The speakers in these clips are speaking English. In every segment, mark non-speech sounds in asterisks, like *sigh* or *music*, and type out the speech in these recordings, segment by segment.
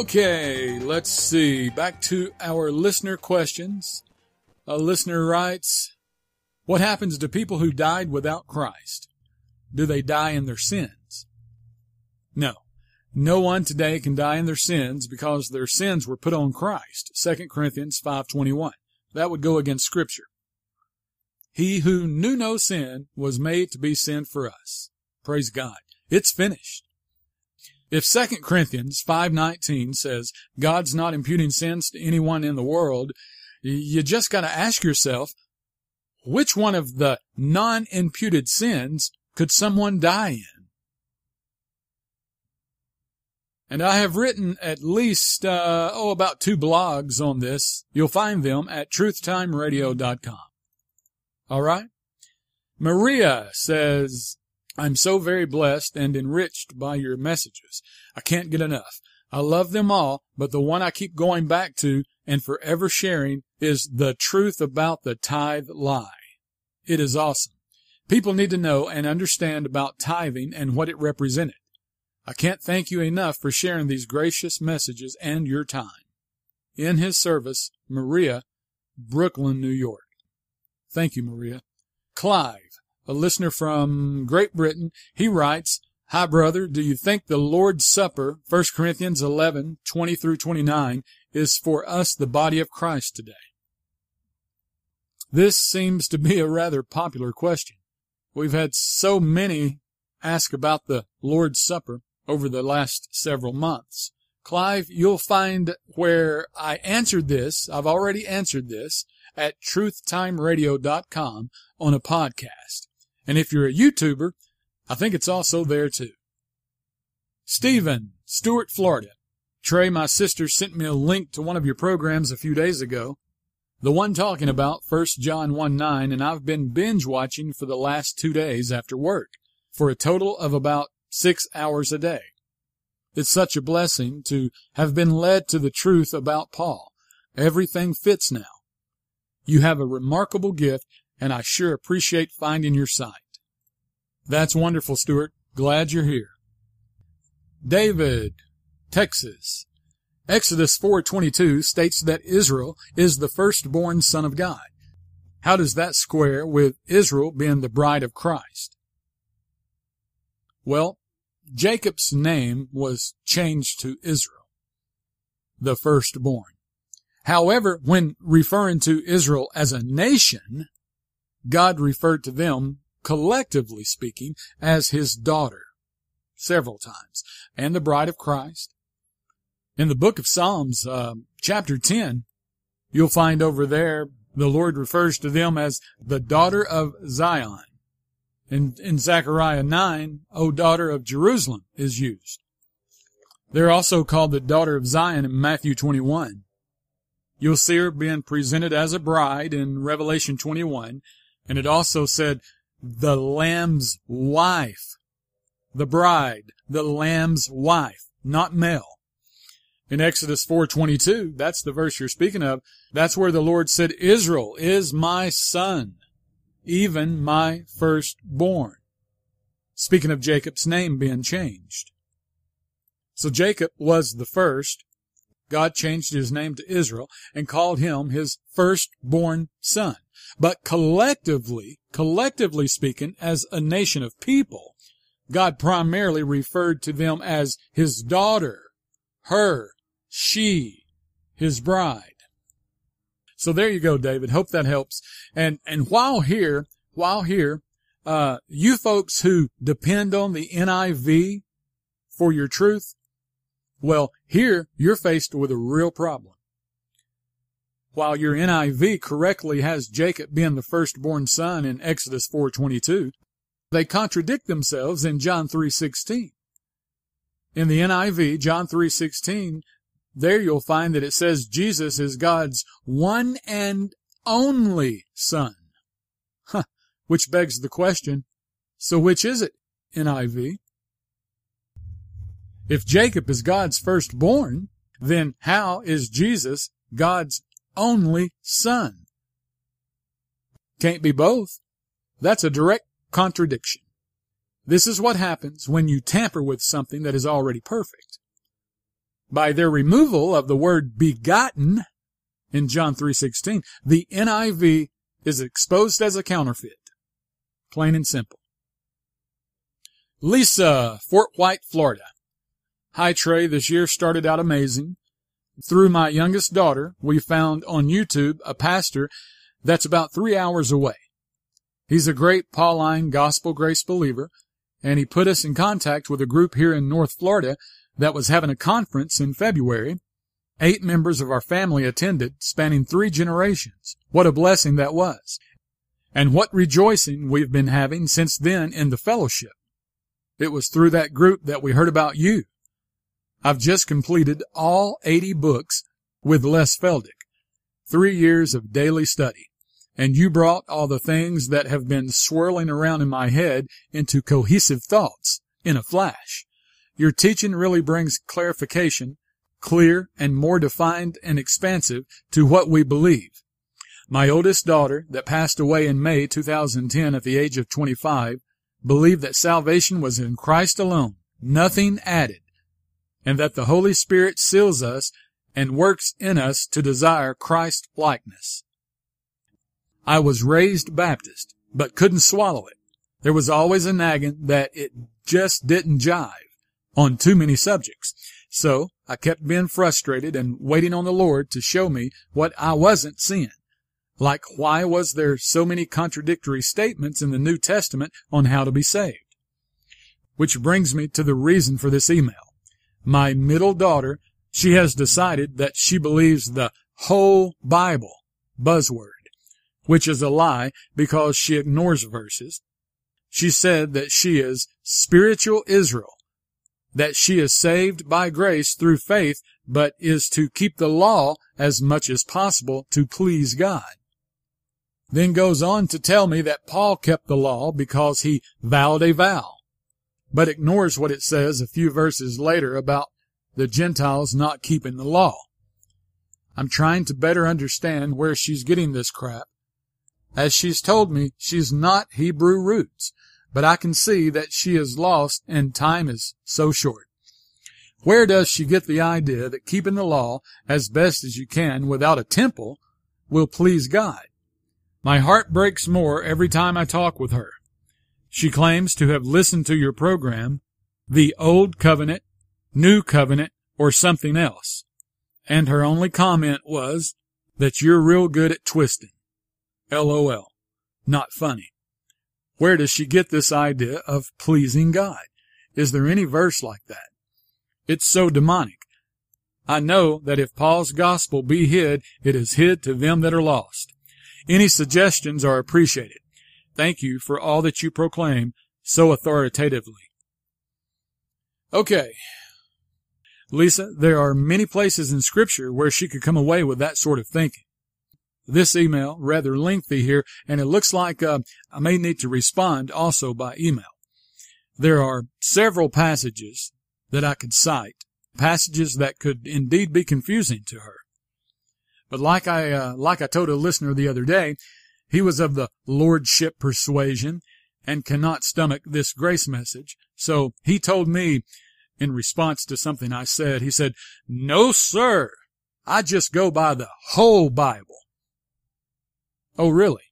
Okay, let's see. Back to our listener questions. A listener writes, What happens to people who died without Christ? Do they die in their sins? No. No one today can die in their sins because their sins were put on Christ. 2 Corinthians 5.21. That would go against scripture. He who knew no sin was made to be sin for us. Praise God. It's finished. If 2 Corinthians 5:19 says God's not imputing sins to anyone in the world, you just got to ask yourself, which one of the non-imputed sins could someone die in? And I have written at least, uh, oh, about two blogs on this. You'll find them at truthtimeradio.com. All right. Maria says, I'm so very blessed and enriched by your messages. I can't get enough. I love them all, but the one I keep going back to and forever sharing is the truth about the tithe lie. It is awesome. People need to know and understand about tithing and what it represented. I can't thank you enough for sharing these gracious messages and your time. In his service, Maria, Brooklyn, New York. Thank you, Maria. Clive, a listener from Great Britain, he writes, Hi, brother. Do you think the Lord's Supper, 1 Corinthians 11, 20 through 29, is for us the body of Christ today? This seems to be a rather popular question. We've had so many ask about the Lord's Supper over the last several months. Clive, you'll find where I answered this, I've already answered this, at truthtimeradio.com on a podcast. And if you're a YouTuber, I think it's also there too. Stephen, Stuart, Florida. Trey, my sister, sent me a link to one of your programs a few days ago. The one talking about 1 John 1 9, and I've been binge watching for the last two days after work, for a total of about six hours a day. It's such a blessing to have been led to the truth about Paul. Everything fits now. You have a remarkable gift, and I sure appreciate finding your site. That's wonderful, Stuart. Glad you're here. David, Texas. Exodus 4:22 states that Israel is the firstborn son of God. How does that square with Israel being the bride of Christ? Well, Jacob's name was changed to Israel, the firstborn. However, when referring to Israel as a nation, God referred to them, collectively speaking, as his daughter several times, and the bride of Christ. In the book of Psalms, uh, chapter 10, you'll find over there the Lord refers to them as the daughter of Zion. In, in Zechariah 9, O daughter of Jerusalem is used. They're also called the daughter of Zion in Matthew 21. You'll see her being presented as a bride in Revelation 21, and it also said the Lamb's wife. The bride, the Lamb's wife, not male. In Exodus 4:22, that's the verse you're speaking of. That's where the Lord said, "Israel is my son." even my firstborn. Speaking of Jacob's name being changed. So Jacob was the first. God changed his name to Israel and called him his firstborn son. But collectively, collectively speaking, as a nation of people, God primarily referred to them as his daughter, her, she, his bride. So there you go, David. Hope that helps. And, and while here, while here, uh, you folks who depend on the NIV for your truth, well, here you're faced with a real problem. While your NIV correctly has Jacob being the firstborn son in Exodus 4:22, they contradict themselves in John 3:16. In the NIV, John 3:16 there you'll find that it says Jesus is God's one and only Son. Huh, which begs the question, so which is it, NIV? If Jacob is God's firstborn, then how is Jesus God's only son? Can't be both. That's a direct contradiction. This is what happens when you tamper with something that is already perfect. by their removal of the word begotten in John 3:16, the NIV is exposed as a counterfeit. Plain and simple. Lisa, Fort White, Florida. Hi Trey, this year started out amazing. Through my youngest daughter, we found on YouTube a pastor that's about three hours away. He's a great Pauline gospel grace believer, and he put us in contact with a group here in North Florida that was having a conference in February. Eight members of our family attended, spanning three generations. What a blessing that was. And what rejoicing we've been having since then in the fellowship. It was through that group that we heard about you. I've just completed all 80 books with Les Feldick. Three years of daily study. And you brought all the things that have been swirling around in my head into cohesive thoughts in a flash. Your teaching really brings clarification, clear and more defined and expansive to what we believe. My oldest daughter, that passed away in May 2010 at the age of 25, believed that salvation was in Christ alone, nothing added, and that the Holy Spirit seals us and works in us to desire Christ likeness. I was raised Baptist, but couldn't swallow it. There was always a nagging that it just didn't jive on too many subjects. So I kept being frustrated and waiting on the Lord to show me what I wasn't seeing. Like why was there so many contradictory statements in the New Testament on how to be saved? Which brings me to the reason for this email. My middle daughter, she has decided that she believes the whole Bible buzzword, which is a lie because she ignores verses. She said that she is spiritual Israel, that she is saved by grace through faith, but is to keep the law as much as possible to please God. Then goes on to tell me that Paul kept the law because he vowed a vow but ignores what it says a few verses later about the Gentiles not keeping the law. I'm trying to better understand where she's getting this crap. As she's told me, she's not Hebrew roots, but I can see that she is lost and time is so short. Where does she get the idea that keeping the law as best as you can without a temple will please God? My heart breaks more every time I talk with her. She claims to have listened to your program, the Old Covenant, New Covenant, or something else. And her only comment was that you're real good at twisting. LOL. Not funny. Where does she get this idea of pleasing God? Is there any verse like that? It's so demonic. I know that if Paul's gospel be hid, it is hid to them that are lost. Any suggestions are appreciated. Thank you for all that you proclaim so authoritatively. Okay. Lisa, there are many places in scripture where she could come away with that sort of thinking. This email, rather lengthy here, and it looks like uh, I may need to respond also by email. There are several passages that I could cite, passages that could indeed be confusing to her. But like I, uh, like I told a listener the other day, he was of the lordship persuasion and cannot stomach this grace message. So he told me in response to something I said, he said, no, sir. I just go by the whole Bible. Oh, really?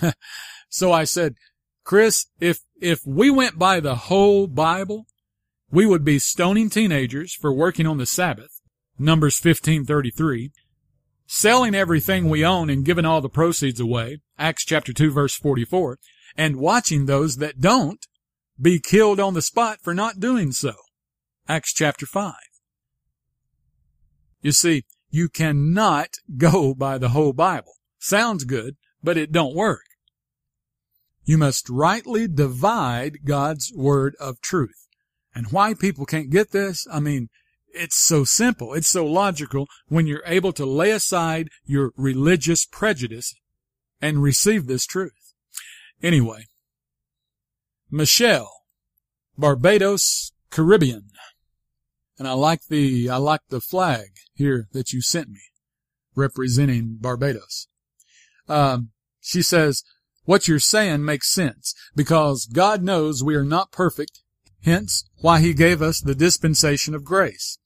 *laughs* so I said, Chris, if, if we went by the whole Bible, we would be stoning teenagers for working on the Sabbath, Numbers 1533, selling everything we own and giving all the proceeds away, Acts chapter 2 verse 44, and watching those that don't be killed on the spot for not doing so, Acts chapter 5. You see, you cannot go by the whole Bible. Sounds good, but it don't work. You must rightly divide God's word of truth. And why people can't get this, I mean, it's so simple. It's so logical when you're able to lay aside your religious prejudice and receive this truth. Anyway, Michelle, Barbados, Caribbean. And I like the, I like the flag here that you sent me representing Barbados. Um, she says, what you're saying makes sense because God knows we are not perfect, hence why he gave us the dispensation of grace.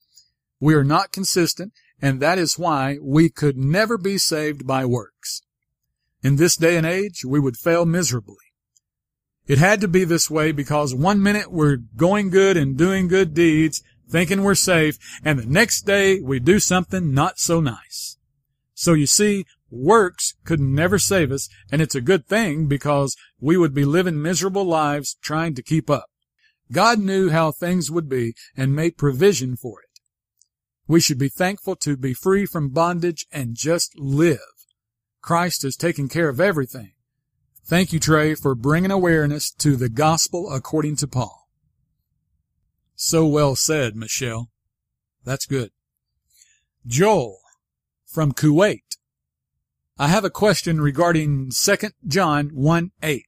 We are not consistent, and that is why we could never be saved by works. In this day and age, we would fail miserably. It had to be this way because one minute we're going good and doing good deeds, thinking we're safe, and the next day we do something not so nice. So you see, works could never save us, and it's a good thing because we would be living miserable lives trying to keep up. God knew how things would be and made provision for it. We should be thankful to be free from bondage and just live. Christ has taken care of everything. Thank you, Trey, for bringing awareness to the gospel according to Paul. So well said, Michelle. That's good. Joel from Kuwait. I have a question regarding 2 John 1 8.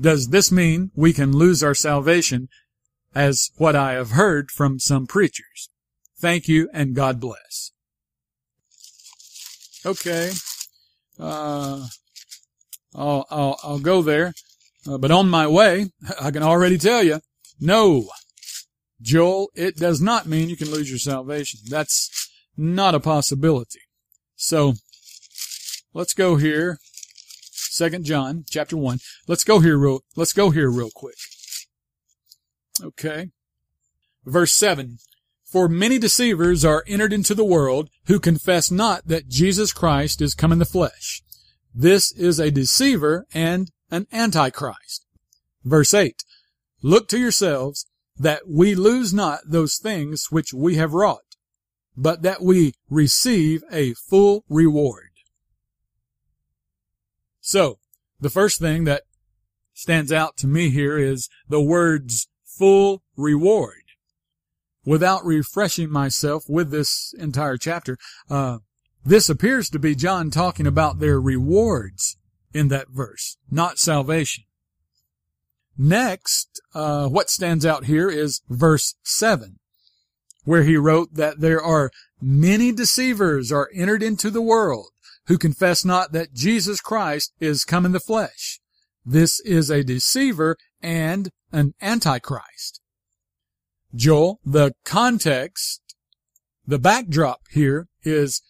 Does this mean we can lose our salvation as what I have heard from some preachers? Thank you and God bless. Okay. Uh, I'll, I'll, I'll go there. Uh, but on my way, *laughs* I can already tell you, no. Joel, it does not mean you can lose your salvation. That's not a possibility. So, let's go here. Second John, chapter one. Let's go here real, let's go here real quick. Okay. Verse seven. For many deceivers are entered into the world who confess not that Jesus Christ is come in the flesh. This is a deceiver and an antichrist. Verse 8. Look to yourselves that we lose not those things which we have wrought, but that we receive a full reward. So, the first thing that stands out to me here is the words full reward. Without refreshing myself with this entire chapter, uh, this appears to be John talking about their rewards in that verse, not salvation. Next, uh, what stands out here is verse 7, where he wrote that there are many deceivers are entered into the world who confess not that Jesus Christ is come in the flesh. This is a deceiver and an antichrist. Joel, the context, the backdrop here is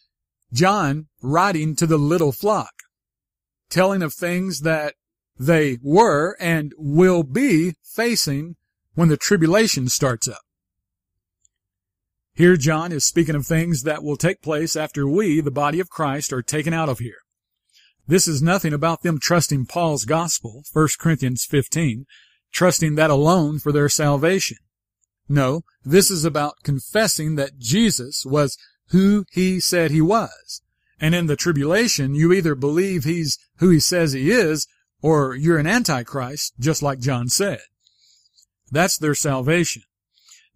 John writing to the little flock, telling of things that they were and will be facing when the tribulation starts up. Here John is speaking of things that will take place after we, the body of Christ, are taken out of here. This is nothing about them trusting Paul's gospel, 1 Corinthians 15, trusting that alone for their salvation. No, this is about confessing that Jesus was who he said he was. And in the tribulation, you either believe he's who he says he is, or you're an antichrist, just like John said. That's their salvation.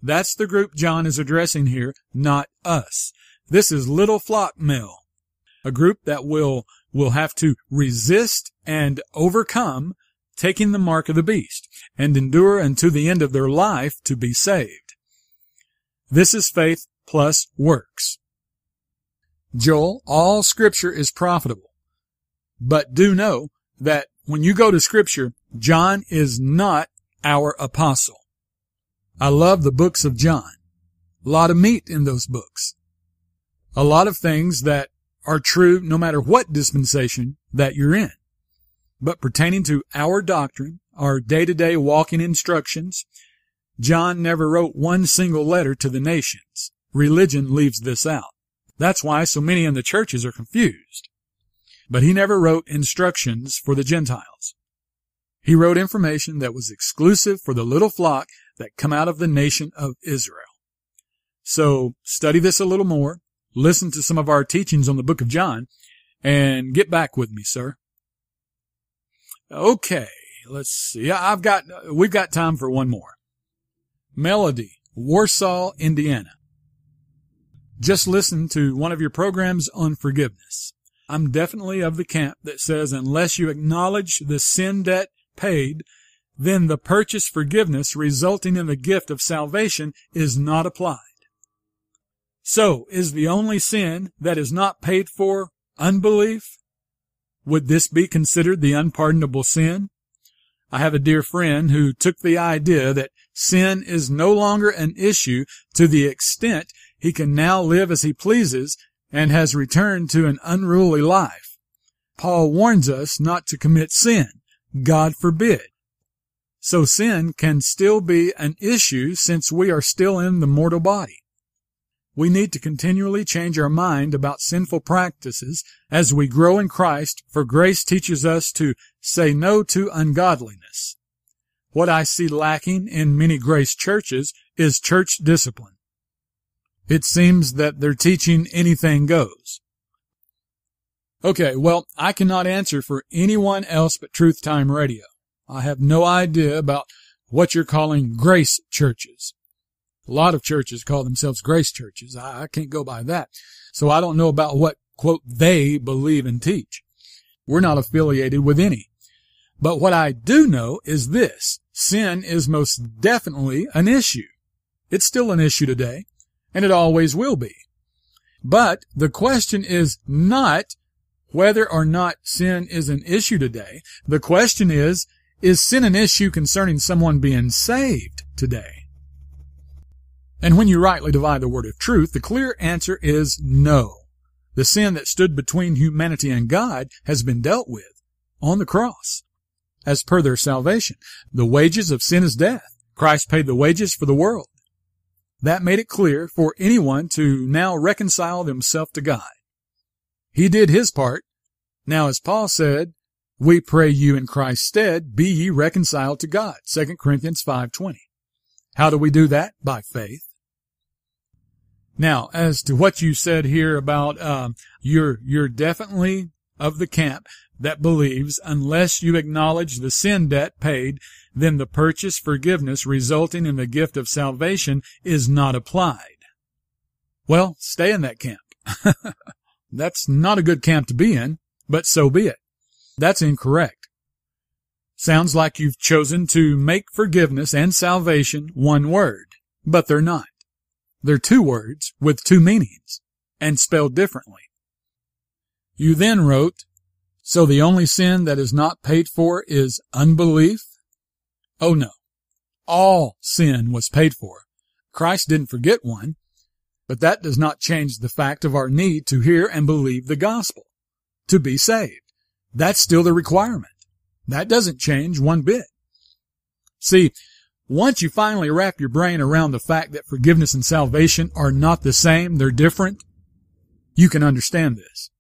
That's the group John is addressing here, not us. This is little flock mill, a group that will, will have to resist and overcome taking the mark of the beast and endure unto the end of their life to be saved. This is faith plus works. Joel, all scripture is profitable. But do know that when you go to scripture, John is not our apostle. I love the books of John. A lot of meat in those books. A lot of things that are true no matter what dispensation that you're in. But pertaining to our doctrine, our day-to-day walking instructions, John never wrote one single letter to the nations. Religion leaves this out. That's why so many in the churches are confused. But he never wrote instructions for the Gentiles. He wrote information that was exclusive for the little flock that come out of the nation of Israel. So study this a little more, listen to some of our teachings on the book of John, and get back with me, sir. Okay, let's see. I've got, we've got time for one more. Melody, Warsaw, Indiana. Just listen to one of your programs on forgiveness. I'm definitely of the camp that says unless you acknowledge the sin debt paid, then the purchase forgiveness resulting in the gift of salvation is not applied. So, is the only sin that is not paid for unbelief? Would this be considered the unpardonable sin? I have a dear friend who took the idea that sin is no longer an issue to the extent he can now live as he pleases and has returned to an unruly life. Paul warns us not to commit sin. God forbid. So sin can still be an issue since we are still in the mortal body. We need to continually change our mind about sinful practices as we grow in Christ, for grace teaches us to say no to ungodliness. What I see lacking in many grace churches is church discipline. It seems that they're teaching anything goes. Okay, well, I cannot answer for anyone else but Truth Time Radio. I have no idea about what you're calling grace churches. A lot of churches call themselves grace churches. I, I can't go by that. So I don't know about what, quote, they believe and teach. We're not affiliated with any. But what I do know is this. Sin is most definitely an issue. It's still an issue today, and it always will be. But the question is not whether or not sin is an issue today. The question is, is sin an issue concerning someone being saved today? And when you rightly divide the word of truth, the clear answer is no. The sin that stood between humanity and God has been dealt with on the cross. As per their salvation, the wages of sin is death. Christ paid the wages for the world. That made it clear for anyone to now reconcile themselves to God. He did his part. Now, as Paul said, we pray you in Christ's stead, be ye reconciled to God. 2 Corinthians 5.20. How do we do that? By faith. Now, as to what you said here about um, you're you're definitely of the camp that believes unless you acknowledge the sin debt paid, then the purchase forgiveness resulting in the gift of salvation is not applied. Well, stay in that camp. *laughs* That's not a good camp to be in, but so be it. That's incorrect. Sounds like you've chosen to make forgiveness and salvation one word, but they're not. They're two words with two meanings and spelled differently. You then wrote, so the only sin that is not paid for is unbelief? Oh no. All sin was paid for. Christ didn't forget one, but that does not change the fact of our need to hear and believe the gospel, to be saved. That's still the requirement. That doesn't change one bit. See, once you finally wrap your brain around the fact that forgiveness and salvation are not the same, they're different, you can understand this.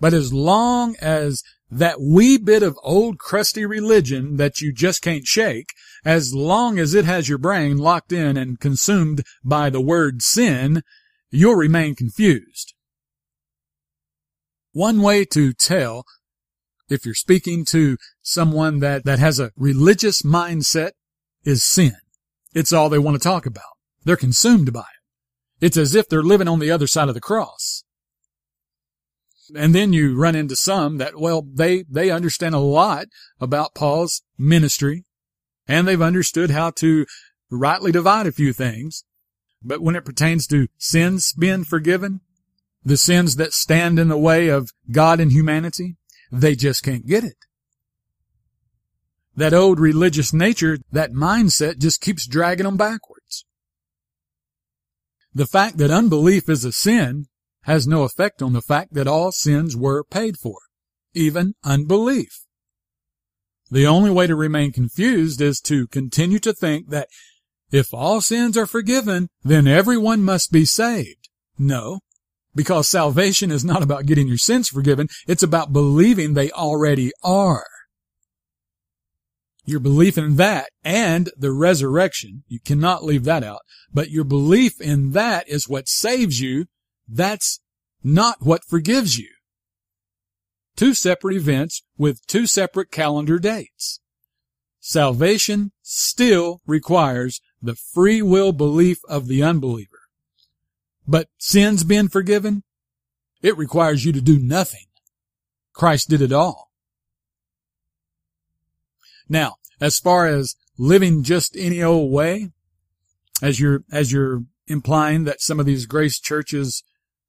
But as long as that wee bit of old crusty religion that you just can't shake, as long as it has your brain locked in and consumed by the word sin, you'll remain confused. One way to tell if you're speaking to someone that, that has a religious mindset is sin. It's all they want to talk about. They're consumed by it. It's as if they're living on the other side of the cross. And then you run into some that, well, they, they understand a lot about Paul's ministry and they've understood how to rightly divide a few things. But when it pertains to sins being forgiven, the sins that stand in the way of God and humanity, they just can't get it that old religious nature, that mindset just keeps dragging them backwards. The fact that unbelief is a sin has no effect on the fact that all sins were paid for, even unbelief. The only way to remain confused is to continue to think that if all sins are forgiven, then everyone must be saved. No, because salvation is not about getting your sins forgiven. It's about believing they already are your belief in that and the resurrection, you cannot leave that out, but your belief in that is what saves you. That's not what forgives you. Two separate events with two separate calendar dates. Salvation still requires the free will belief of the unbeliever. But sins being forgiven, it requires you to do nothing. Christ did it all. Now, as far as living just any old way, as you're, as you're implying that some of these grace churches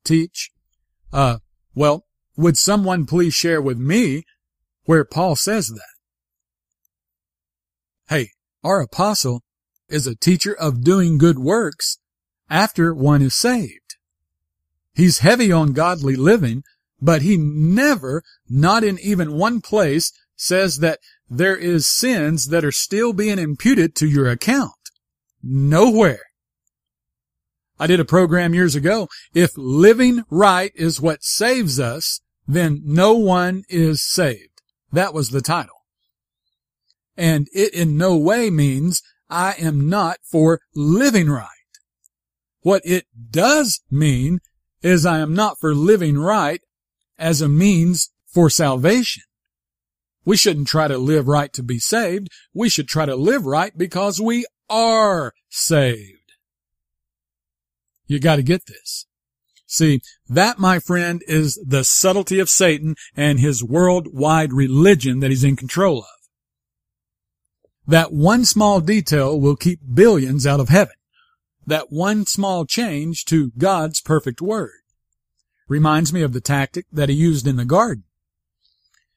teach, uh, well, would someone please share with me where Paul says that? Hey, our apostle is a teacher of doing good works after one is saved. He's heavy on godly living, but he never, not in even one place, says that there is sins that are still being imputed to your account. Nowhere. I did a program years ago. If living right is what saves us, then no one is saved. That was the title. And it in no way means I am not for living right. What it does mean is I am not for living right as a means for salvation. We shouldn't try to live right to be saved. We should try to live right because we are saved. You gotta get this. See, that, my friend, is the subtlety of Satan and his worldwide religion that he's in control of. That one small detail will keep billions out of heaven. That one small change to God's perfect word. Reminds me of the tactic that he used in the garden.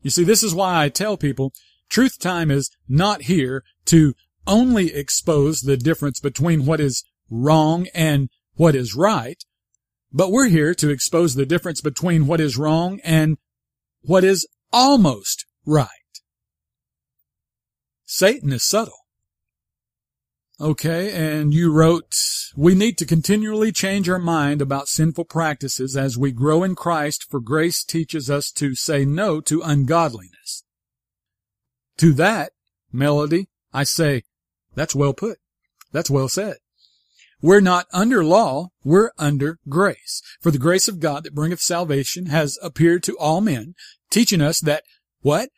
You see, this is why I tell people truth time is not here to only expose the difference between what is wrong and what is right, but we're here to expose the difference between what is wrong and what is almost right. Satan is subtle. Okay, and you wrote, we need to continually change our mind about sinful practices as we grow in Christ, for grace teaches us to say no to ungodliness. To that, Melody, I say, that's well put. That's well said. We're not under law, we're under grace. For the grace of God that bringeth salvation has appeared to all men, teaching us that what?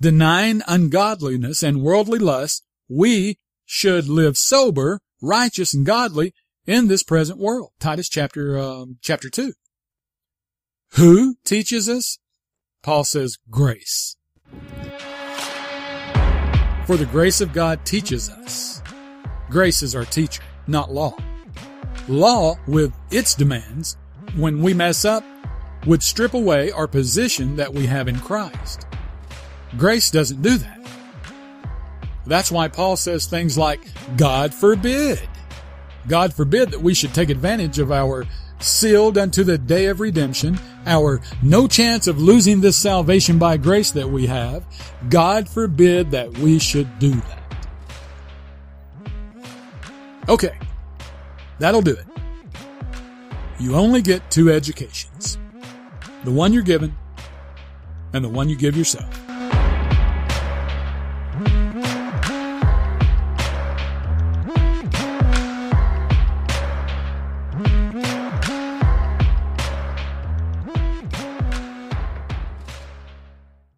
Denying ungodliness and worldly lust, we should live sober, righteous, and godly in this present world. Titus chapter, um, chapter 2. Who teaches us? Paul says grace. For the grace of God teaches us. Grace is our teacher not law. Law, with its demands, when we mess up, would strip away our position that we have in Christ. Grace doesn't do that. That's why Paul says things like, God forbid. God forbid that we should take advantage of our sealed unto the day of redemption, our no chance of losing this salvation by grace that we have. God forbid that we should do that. Okay. That'll do it. You only get two educations. The one you're given and the one you give yourself.